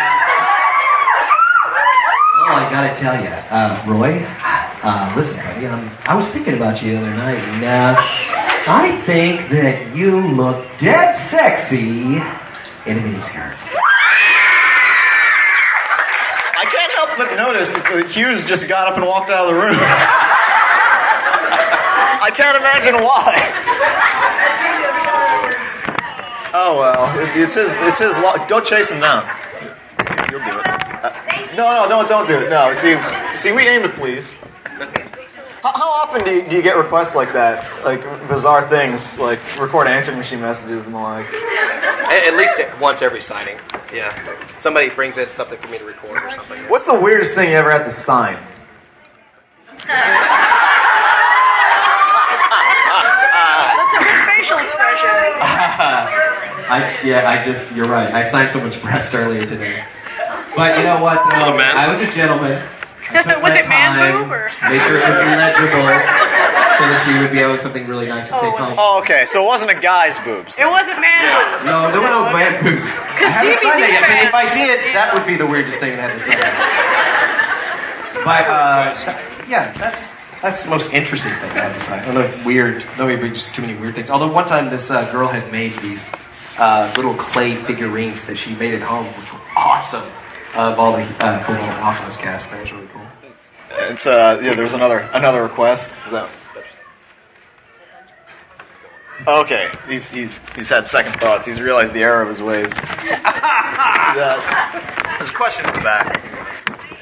Oh, I gotta tell you, uh, Roy. Uh, listen, buddy. Um, I was thinking about you the other night, and uh, I think that you look dead sexy in a miniskirt. I can't help but notice that the Hughes just got up and walked out of the room. I can't imagine why. Oh well, it, it's his. It's his. Lo- Go chase him down. You'll do it. Uh, no, no, don't, don't do it. No, see, see, we aim to please. How, how often do you, do you get requests like that, like bizarre things, like record answering machine messages and the like? At, at least once every signing. Yeah. Somebody brings in something for me to record or something. What's the weirdest thing you ever had to sign? That's a good facial expression. I yeah, I just you're right. I signed someone's breast earlier today. But you know what? Though, A I was a gentleman. I took Was my it man time, boob or- Made sure it was legible, so that she would be able to something really nice to Oh, take home. Oh, okay. So it wasn't a guy's boobs. It wasn't man boobs. No, there were no man boobs. I haven't DBZ signed it yet, but if I fans- did, that would be the weirdest thing I had to say. But uh, yeah, that's That's the most interesting thing I have to say. I don't know if weird, no, maybe just too many weird things. Although one time this uh, girl had made these uh, little clay figurines that she made at home, which were awesome, of all the uh, Full Metal Alchemist cast. That was really cool. It's uh yeah. There was another another request. Is that? Okay, he's he's he's had second thoughts. He's realized the error of his ways. Yeah. There's a question in the back.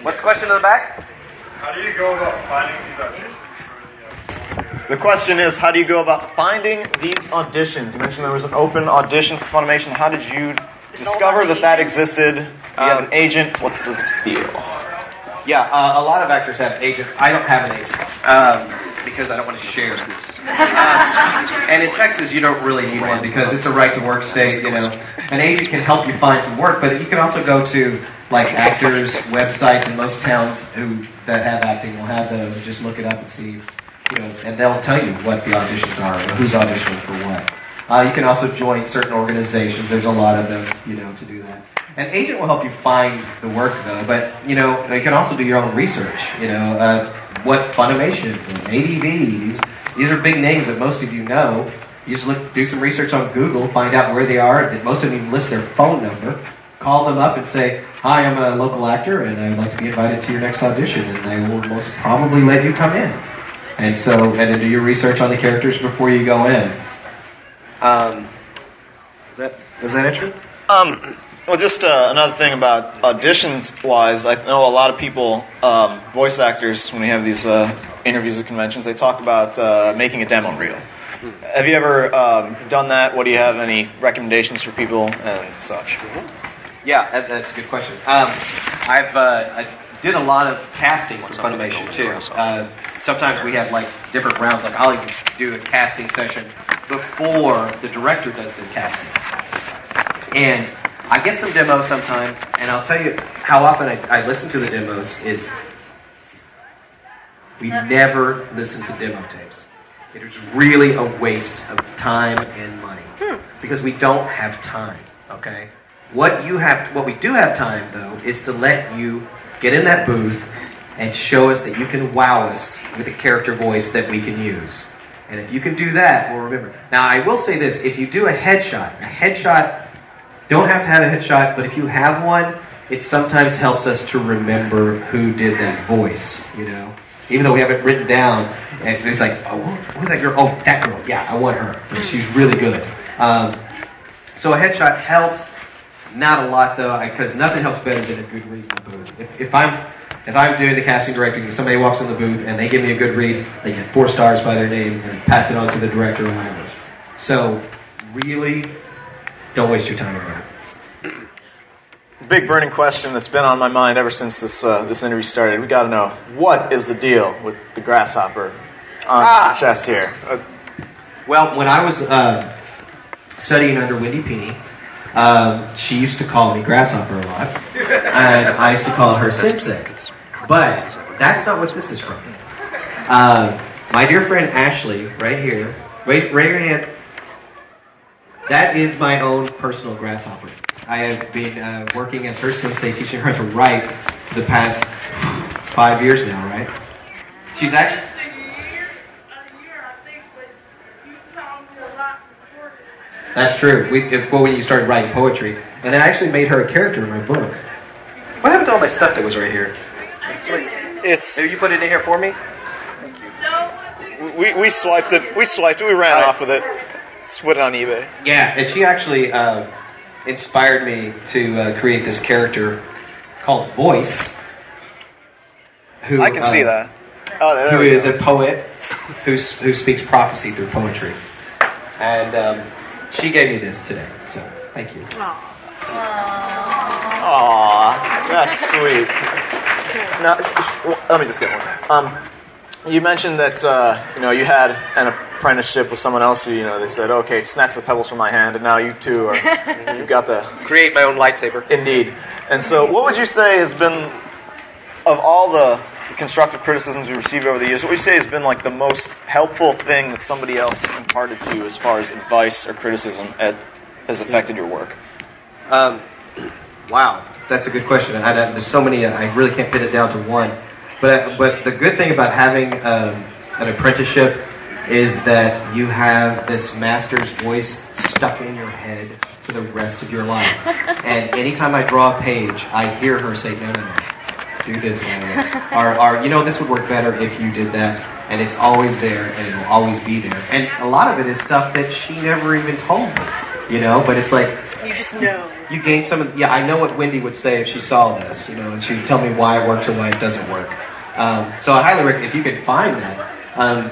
What's the question in the back? How do you go about finding these auditions? The question is, how do you go about finding these auditions? You mentioned there was an open audition for Funimation. How did you discover that that existed? Do you have an agent? What's the deal? Yeah, uh, a lot of actors have agents. I don't have an agent um, because I don't want to share. Uh, and in Texas, you don't really need one because it's a right to work state. You know, an agent can help you find some work, but you can also go to like actors' websites in most towns who that have acting will have those, and just look it up and see. You know, and they'll tell you what the auditions are, or who's auditioning for what. Uh, you can also join certain organizations. There's a lot of them, you know, to do that. An agent will help you find the work, though. But you know, you can also do your own research. You know, uh, what Funimation, ADV, these these are big names that most of you know. You just look, do some research on Google, find out where they are. Most of them list their phone number. Call them up and say, "Hi, I'm a local actor, and I'd like to be invited to your next audition." And they will most probably let you come in. And so, and then do your research on the characters before you go in. Um, is that is that it? Um, well, just uh, another thing about auditions wise, I know a lot of people, um, voice actors, when we have these uh, interviews at conventions, they talk about uh, making a demo reel. Have you ever um, done that? What do you have? Any recommendations for people and such? Yeah, that, that's a good question. Um, I've uh, I did a lot of casting for Funimation too. Uh, sometimes we have like different rounds. Like I'll even do a casting session before the director does the casting, and I get some demos sometime. And I'll tell you how often I, I listen to the demos is we never listen to demo tapes. It is really a waste of time and money because we don't have time. Okay. What you have, what we do have time though, is to let you get in that booth and show us that you can wow us with a character voice that we can use. And if you can do that, we'll remember. Now, I will say this: if you do a headshot, a headshot don't have to have a headshot, but if you have one, it sometimes helps us to remember who did that voice. You know, even though we have it written down, and it's like, oh, what was that girl? Oh, that girl. Yeah, I want her. She's really good. Um, so a headshot helps. Not a lot though, because nothing helps better than a good read in the booth. If, if I'm if I'm doing the casting directing and somebody walks in the booth and they give me a good read, they get four stars by their name and pass it on to the director or whatever. So really, don't waste your time on it. Big burning question that's been on my mind ever since this uh, this interview started. We got to know what is the deal with the grasshopper on Ah. the chest here. Uh, Well, when I was uh, studying under Wendy Pini, um, she used to call me Grasshopper a lot, and I used to call her Sensei. But that's not what this is from. Uh, my dear friend Ashley, right here, raise, raise your hand. That is my own personal grasshopper. I have been uh, working as her sensei, teaching her to write the past five years now, right? She's actually. That's true. We, if, well, when you started writing poetry, and I actually made her a character in my book. What happened to all my stuff that was right here? It's Did you put it in here for me? we, we swiped it. We swiped it. We ran All right. off with it. Just put it on eBay. Yeah, and she actually uh, inspired me to uh, create this character called Voice. Who I can uh, see that. Oh, there Who go. a poet who who speaks prophecy through poetry, and um, she gave me this today. So thank you. Aw, that's sweet. Now, sh- sh- well, let me just get one. Um, you mentioned that uh, you know you had an apprenticeship with someone else who you know they said, okay, snatch the pebbles from my hand, and now you two are you've got the Create my own lightsaber. indeed. And so, what would you say has been of all the constructive criticisms we received over the years? What would you say has been like the most helpful thing that somebody else imparted to you as far as advice or criticism at, has affected your work? Um, wow, that's a good question. I, I, there's so many. I really can't pin it down to one. But but the good thing about having um, an apprenticeship is that you have this master's voice stuck in your head for the rest of your life. And anytime I draw a page, I hear her say, no, no, no, do this. Or, or, you know, this would work better if you did that. And it's always there, and it'll always be there. And a lot of it is stuff that she never even told me, you know, but it's like, You just know. you gain some of yeah i know what wendy would say if she saw this you know and she would tell me why it works or why it doesn't work um, so i highly recommend if you can find that um,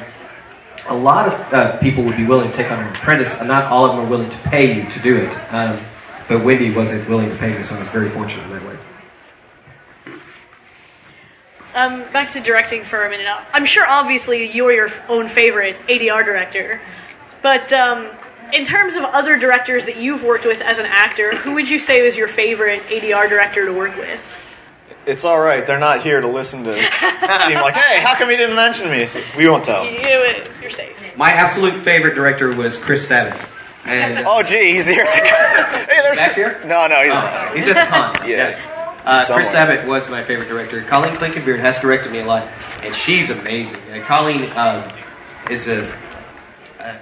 a lot of uh, people would be willing to take on an apprentice and not all of them are willing to pay you to do it um, but wendy wasn't willing to pay me so i was very fortunate that way Um, back to directing for a minute. I'm sure, obviously, you're your own favorite ADR director, but um, in terms of other directors that you've worked with as an actor, who would you say was your favorite ADR director to work with? It's all right. They're not here to listen to seem like, hey, how come you didn't mention me? We won't tell. You, you're safe. my absolute favorite director was chris sabat and Oh, gee, he's here. To hey, there's Back here? No, no, he's Oh, he's at the con. Yeah. Uh, Chris Somewhere. Sabat was my favorite director. Colleen Klinkenbeard has directed me a lot, and she's amazing. And Colleen um, is a, a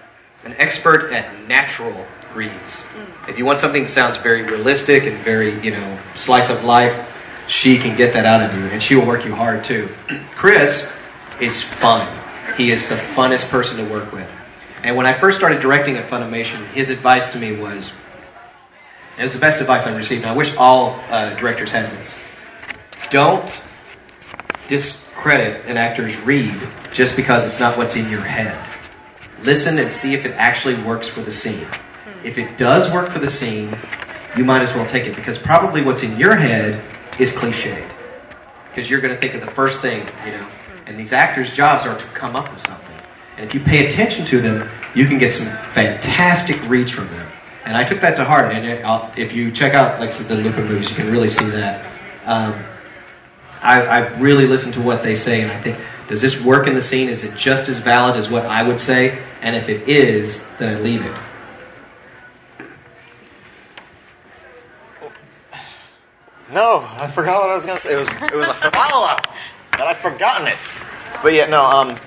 an expert at natural reads. If you want something that sounds very realistic and very you know slice of life, she can get that out of you, and she will work you hard too. Chris is fun. He is the funnest person to work with. And when I first started directing at Funimation, his advice to me was, it was the best advice I've received, and I wish all uh, directors had this. Don't discredit an actor's read just because it's not what's in your head. Listen and see if it actually works for the scene. If it does work for the scene, you might as well take it because probably what's in your head is cliched. Because you're going to think of the first thing, you know. And these actors' jobs are to come up with something. And if you pay attention to them, you can get some fantastic reads from them. And I took that to heart. And it, if you check out like the Lupin movies, you can really see that. Um, I, I really listen to what they say, and I think, does this work in the scene? Is it just as valid as what I would say? And if it is, then I leave it. No, I forgot what I was gonna say. It was it was a follow up, and I've forgotten it. But yeah, no. Um,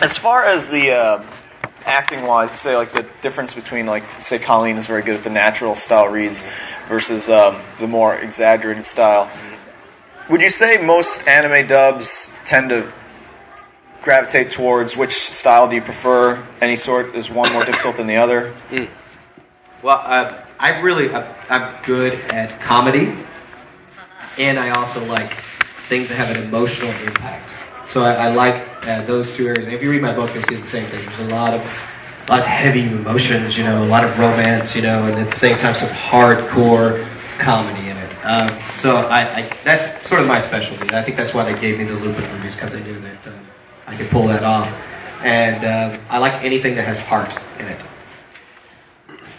as far as the uh, acting wise, say like the difference between like say Colleen is very good at the natural style reads versus um, the more exaggerated style. Would you say most anime dubs tend to gravitate towards which style do you prefer? Any sort is one more difficult than the other? Well, uh, I really, I'm, I'm good at comedy, and I also like things that have an emotional impact. So I, I like uh, those two areas. If you read my book, you'll see the same thing. There's a lot of, a lot of heavy emotions, you know, a lot of romance, you know, and at the same time some hardcore comedy in it. Um, so I, I, that's sort of my specialty. I think that's why they gave me the Lupin movies because they knew that um, I could pull that off. And um, I like anything that has heart in it.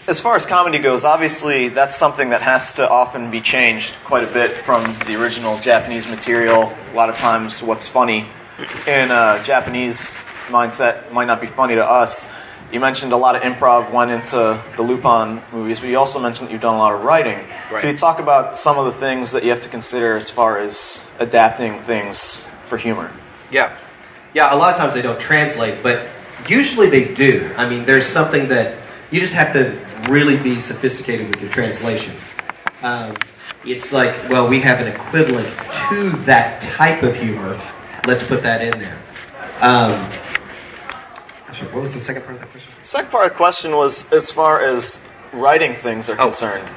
As far as comedy goes, obviously that's something that has to often be changed quite a bit from the original Japanese material. A lot of times, what's funny in a Japanese mindset might not be funny to us. You mentioned a lot of improv went into the Lupin movies, but you also mentioned that you've done a lot of writing. Right. Can you talk about some of the things that you have to consider as far as adapting things for humor? Yeah. Yeah, a lot of times they don't translate, but usually they do. I mean, there's something that you just have to really be sophisticated with your translation. Um, it's like, well, we have an equivalent to that type of humor. Let's put that in there. Um, actually, what was the second part of that question? Second part of the question was as far as writing things are concerned.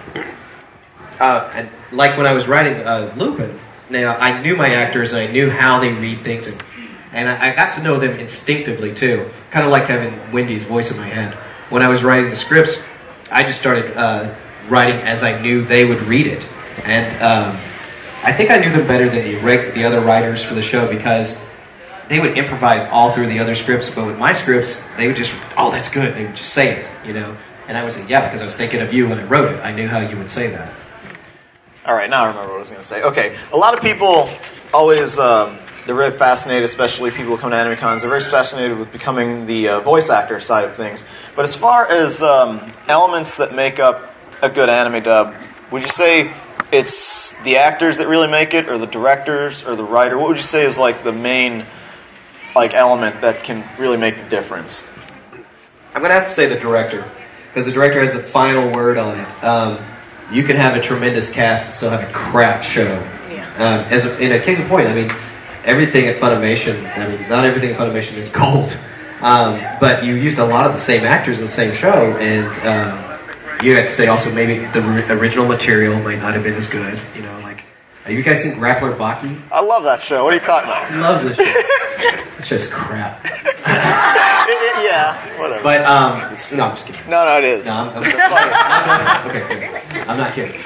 uh, and like when I was writing uh, Lupin, now I knew my actors and I knew how they read things, and, and I, I got to know them instinctively too. Kind of like having Wendy's voice in my head. When I was writing the scripts, I just started uh, writing as I knew they would read it, and um, I think I knew them better than the the other writers for the show because they would improvise all through the other scripts, but with my scripts, they would just, oh, that's good. They would just say it, you know. And I would say, yeah, because I was thinking of you when I wrote it. I knew how you would say that. All right, now I remember what I was going to say. Okay, a lot of people always um, they're very fascinated, especially people who come to anime cons. They're very fascinated with becoming the uh, voice actor side of things. But as far as um, elements that make up a good anime dub, would you say it's the actors that really make it, or the directors, or the writer? What would you say is like the main like element that can really make the difference? I'm gonna have to say the director, because the director has the final word on it. Um, you can have a tremendous cast and still have a crap show. Yeah. Um, as a, in a case of point, I mean, everything at Funimation. I mean, not everything at Funimation is gold, um, but you used a lot of the same actors in the same show, and um, you have to say also maybe the original material might not have been as good. You know, like have you guys seen Grappler Baki? I love that show. What are you talking about? He loves this show. It's just crap. yeah, whatever. But um, no, I'm just kidding. no, no, it is. No, I'm, I'm, okay, good. I'm not kidding.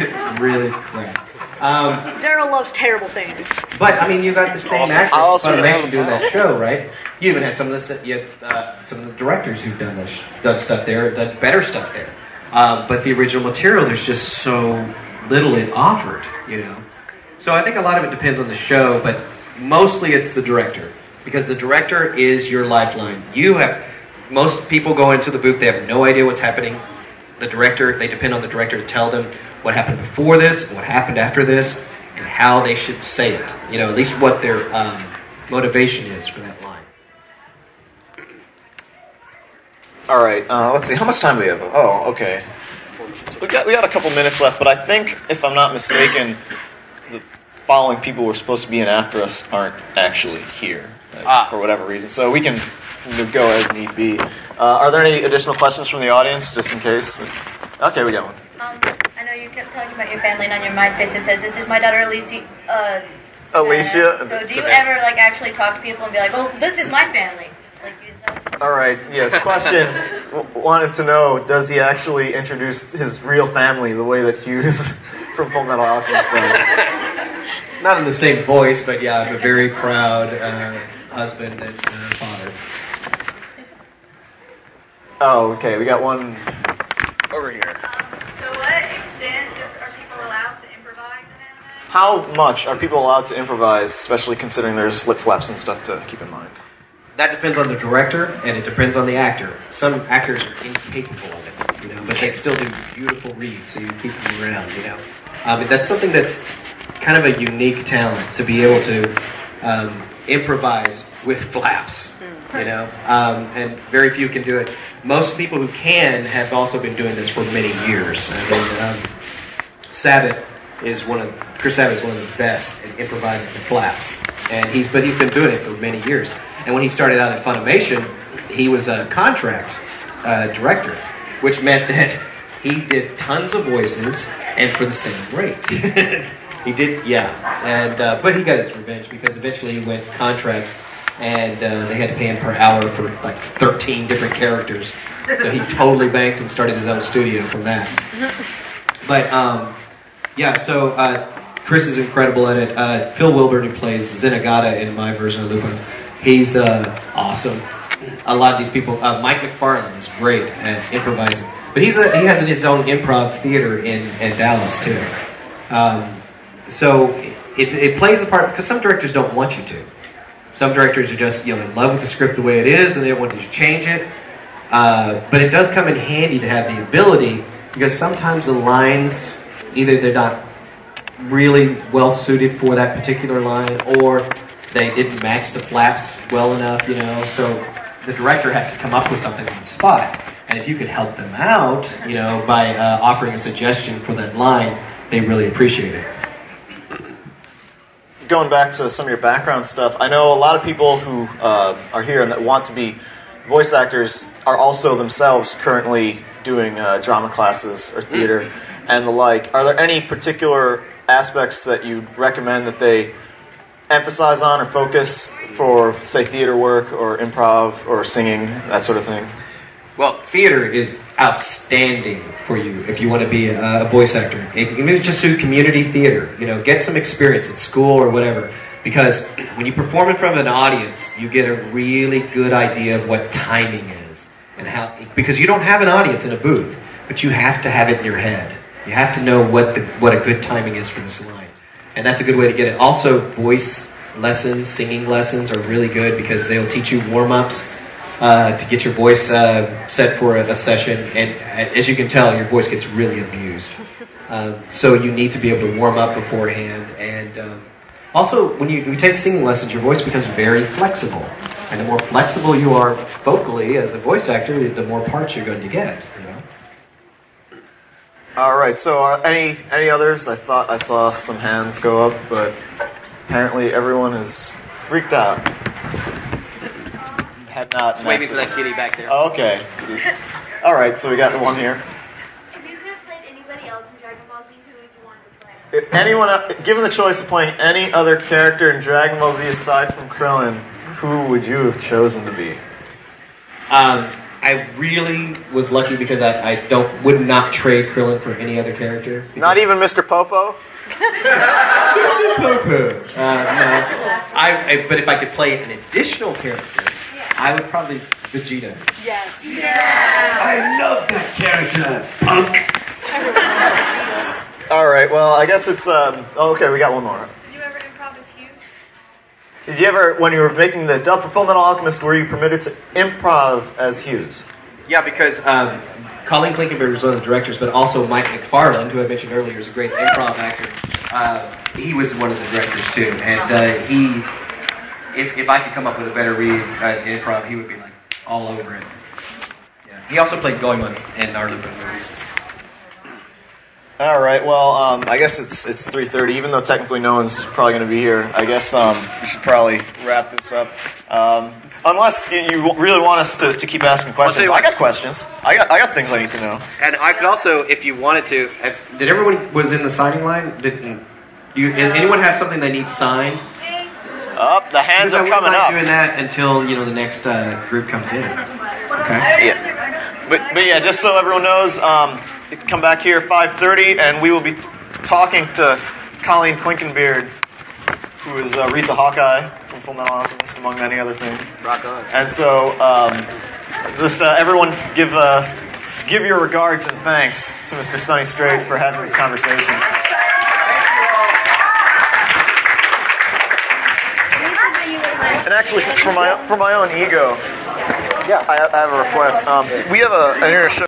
it's really crap. Um, Daryl loves terrible things. but I mean, you got the same Also- actors I also from have Funimation doing panel. that show, right? You even had some of the you had, uh, some of the directors who've done this, done stuff there, done better stuff there. Um, but the original material, there's just so little it offered, you know. So I think a lot of it depends on the show, but mostly it's the director because the director is your lifeline. You have most people go into the booth; they have no idea what's happening. The director, they depend on the director to tell them what happened before this, what happened after this, and how they should say it. You know, at least what their um, motivation is for that line. All right. Uh, let's see. How much time do we have? Oh, okay. We got we got a couple minutes left, but I think if I'm not mistaken, the following people who are supposed to be in after us aren't actually here uh, Ah. for whatever reason. So we can go as need be. Uh, are there any additional questions from the audience, just in case? Okay, we got one. Um, I know you kept talking about your family, and on your MySpace it says, "This is my daughter Alicia." Uh, Alicia? So, do you ever like actually talk to people and be like, "Oh, this is my family"? Like use those. All right. Yeah. Question wanted to know: Does he actually introduce his real family the way that Hughes from Full Metal Alchemist does? Not in the same voice, but yeah, I'm a very proud uh, husband and uh, father. Oh, okay. We got one over here. To what extent are people allowed to improvise in anime? How much are people allowed to improvise, especially considering there's lip flaps and stuff to keep in mind? That depends on the director and it depends on the actor. Some actors are incapable of it, you know, but they still do beautiful reads, so you keep them around, you know. Um, that's something that's kind of a unique talent to be able to um, improvise with flaps, you know, um, and very few can do it. Most people who can have also been doing this for many years. I mean, um, Sabat is one of Chris Sabat is one of the best at improvising the flaps, and he's but he's been doing it for many years. And when he started out at Funimation, he was a contract uh, director, which meant that he did tons of voices and for the same rate. he did, yeah, and uh, but he got his revenge because eventually he went contract. And uh, they had to pay him per hour for like 13 different characters. So he totally banked and started his own studio from that. But um, yeah, so uh, Chris is incredible at it. Uh, Phil Wilburn, who plays Zenigata in my version of Lupin, he's uh, awesome. A lot of these people, uh, Mike McFarland is great at improvising, but he's a, he has his own improv theater in, in Dallas too. Um, so it, it plays a part because some directors don't want you to. Some directors are just you know in love with the script the way it is, and they don't want you to change it. Uh, but it does come in handy to have the ability because sometimes the lines either they're not really well suited for that particular line or they didn't match the flaps well enough, you know. So the director has to come up with something on the spot. And if you could help them out, you know, by uh, offering a suggestion for that line, they really appreciate it. Going back to some of your background stuff, I know a lot of people who uh, are here and that want to be voice actors are also themselves currently doing uh, drama classes or theater and the like. Are there any particular aspects that you recommend that they emphasize on or focus for, say, theater work or improv or singing, that sort of thing? Well, theater is outstanding for you if you want to be a, a voice actor. Can just do community theater, you know, get some experience at school or whatever. Because when you perform in front of an audience, you get a really good idea of what timing is and how. Because you don't have an audience in a booth, but you have to have it in your head. You have to know what the, what a good timing is for this line, and that's a good way to get it. Also, voice lessons, singing lessons are really good because they'll teach you warm ups uh, to get your voice uh, set for a, a session. And uh, as you can tell, your voice gets really abused. Um, so you need to be able to warm up beforehand. And um, Also, when you, you take singing lessons, your voice becomes very flexible. And the more flexible you are vocally as a voice actor, the more parts you're going to get. You know? All right. So, are any any others? I thought I saw some hands go up, but apparently everyone is freaked out. Had not. Just waving for that kitty back there. Oh, okay. All right. So we got the one here. If you could have played anybody else in Dragon Ball Z, who would you want to play? If anyone, uh, given the choice of playing any other character in Dragon Ball Z aside from Krillin, who would you have chosen to be? Um, I really was lucky because I, I don't would not trade Krillin for any other character. Not even Mr. Popo. Popo. Uh, no. I, I, but if I could play an additional character, I would probably Vegeta. Yes. Yeah. I love that character, punk. All right. Well, I guess it's. Um, oh, okay, we got one more. Did you ever improv as Hughes? Did you ever, when you were making the dub Metal Alchemist, were you permitted to improv as Hughes? Yeah, because um, Colleen Klinkenbeard was one of the directors, but also Mike McFarland, who I mentioned earlier, is a great improv actor. Uh, he was one of the directors too, and uh, he, if, if I could come up with a better read uh, improv, he would be like all over it. Yeah. He also played Goemon in our Lupin movies. All right. Well, um, I guess it's it's 3:30. Even though technically no one's probably going to be here, I guess um, we should probably wrap this up. Um, unless you you really want us to, to keep asking questions. I got questions. I got I got things I need to know. And I could also, if you wanted to, Have- Did everyone was in the signing line? Did you? Anyone have something they need signed? Up, the hands Because are wouldn't coming up. doing that until you know the next uh, group comes in. Okay. Yeah. But, but yeah, just so everyone knows, um, come back here 5:30, and we will be talking to Colleen Klinkenbeard, who is uh, Riza Hawkeye from Full Metal Alchemist, among many other things. rock on. And so, um, just uh, everyone give uh, give your regards and thanks to Mr. Sonny Strait for having this conversation. And actually, for my for my own ego, yeah, I, have a request. Um, we have a, an show.